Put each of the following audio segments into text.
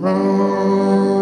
Мерзнешь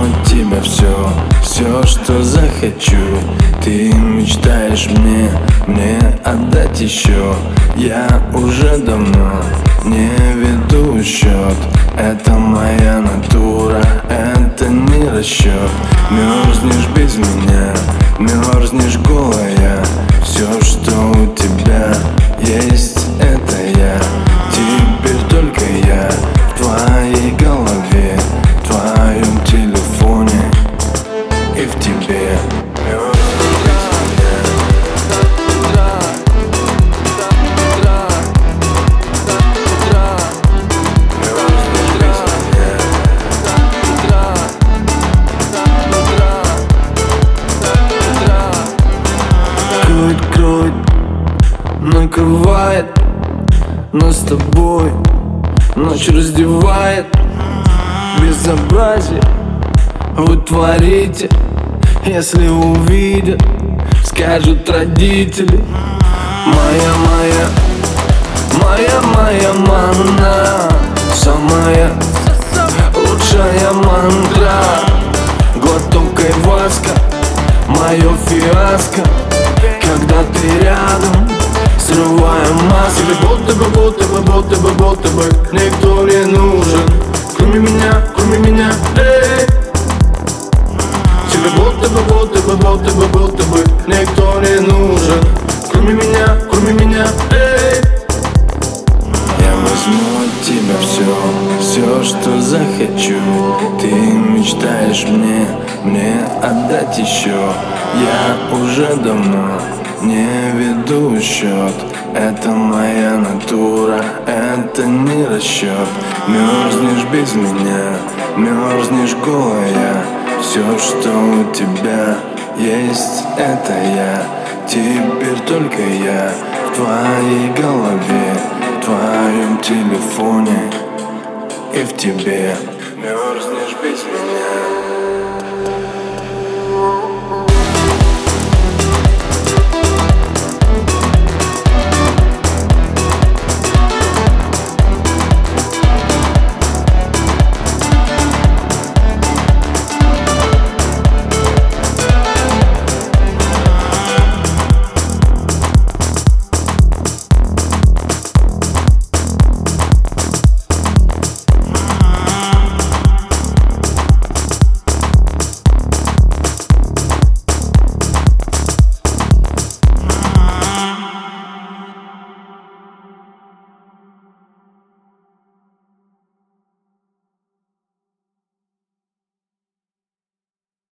от тебя все, все, что захочу. Ты мечтаешь мне, мне отдать еще Я уже давно не веду счет Это моя натура, это не расчет Мерзнешь без меня, мерзнешь голая накрывает Нас с тобой. Ночь раздевает. Безобразие вы творите. Если увидят, скажут родители. Моя, моя, моя, моя манна. Самая лучшая мантра. Глоток айваска, мое фиаско. Когда ты срываем маски Будто бы, будто бы, будто бы, будто бы Никто не нужен, кроме меня, кроме меня, эй. Тебе будто бы, будто бы, будто бы, будто бы Никто не нужен, кроме меня, кроме меня, эй. Я возьму от тебя все, все, что захочу. Ты мечтаешь мне, мне отдать еще Я уже давно не веду счет Это моя натура, это не расчет Мерзнешь без меня, мерзнешь голая. Все, что у тебя есть, это я. Теперь только я в твоей голове В твоем телефоне и в тебе. Мерзнешь без меня